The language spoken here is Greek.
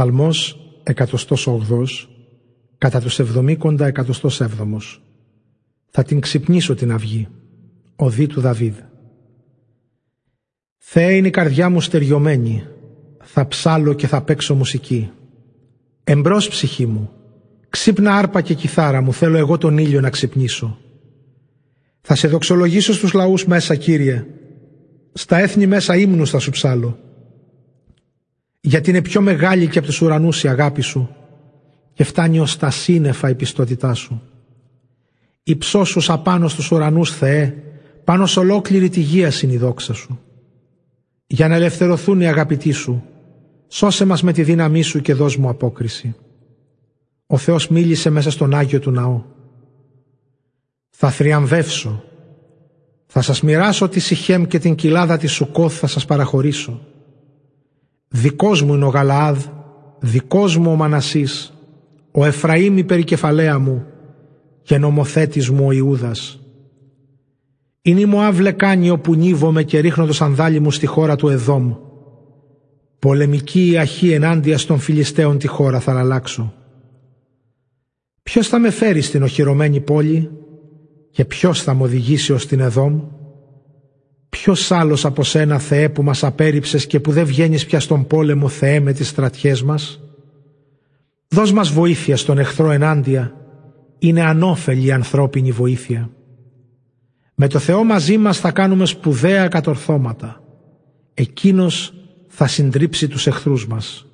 Ψαλμός 108 κατά τους εβδομήκοντα εκατοστός έβδομος. Θα την ξυπνήσω την αυγή. Οδή του Δαβίδ. Θεέ είναι η καρδιά μου στεριωμένη. Θα ψάλω και θα παίξω μουσική. Εμπρός ψυχή μου. Ξύπνα άρπα και κιθάρα μου. Θέλω εγώ τον ήλιο να ξυπνήσω. Θα σε δοξολογήσω στους λαούς μέσα, Κύριε. Στα έθνη μέσα ύμνους θα σου ψάλω γιατί είναι πιο μεγάλη και από τους ουρανούς η αγάπη σου και φτάνει ως τα σύννεφα η πιστότητά σου. Υψώσουσα απάνω στους ουρανούς Θεέ, πάνω σε ολόκληρη τη γη είναι η δόξα σου. Για να ελευθερωθούν οι αγαπητοί σου, σώσε μας με τη δύναμή σου και δώσ' μου απόκριση. Ο Θεός μίλησε μέσα στον Άγιο του Ναό. Θα θριαμβεύσω. Θα σας μοιράσω τη Σιχέμ και την κοιλάδα της Σουκόθ θα σας παραχωρήσω. Δικός μου είναι ο Γαλαάδ, δικός μου ο Μανασής, ο Εφραήμ η περικεφαλαία μου και νομοθέτης μου ο Ιούδας. Είναι η Μωάβ λεκάνη όπου νύβομαι και ρίχνω το σανδάλι μου στη χώρα του Εδόμ. Πολεμική η αχή ενάντια στον Φιλιστέων τη χώρα θα αλλάξω. Ποιος θα με φέρει στην οχυρωμένη πόλη και ποιος θα με οδηγήσει ως την Εδόμ; Ποιος άλλος από σένα, Θεέ, που μας απέρριψες και που δεν βγαίνεις πια στον πόλεμο, Θεέ, με τις στρατιές μας; Δώσ' μας βοήθεια στον εχθρό ενάντια. Είναι ανώφελη η ανθρώπινη βοήθεια. Με το Θεό μαζί μας θα κάνουμε σπουδαία κατορθώματα. Εκείνος θα συντρίψει τους εχθρούς μας.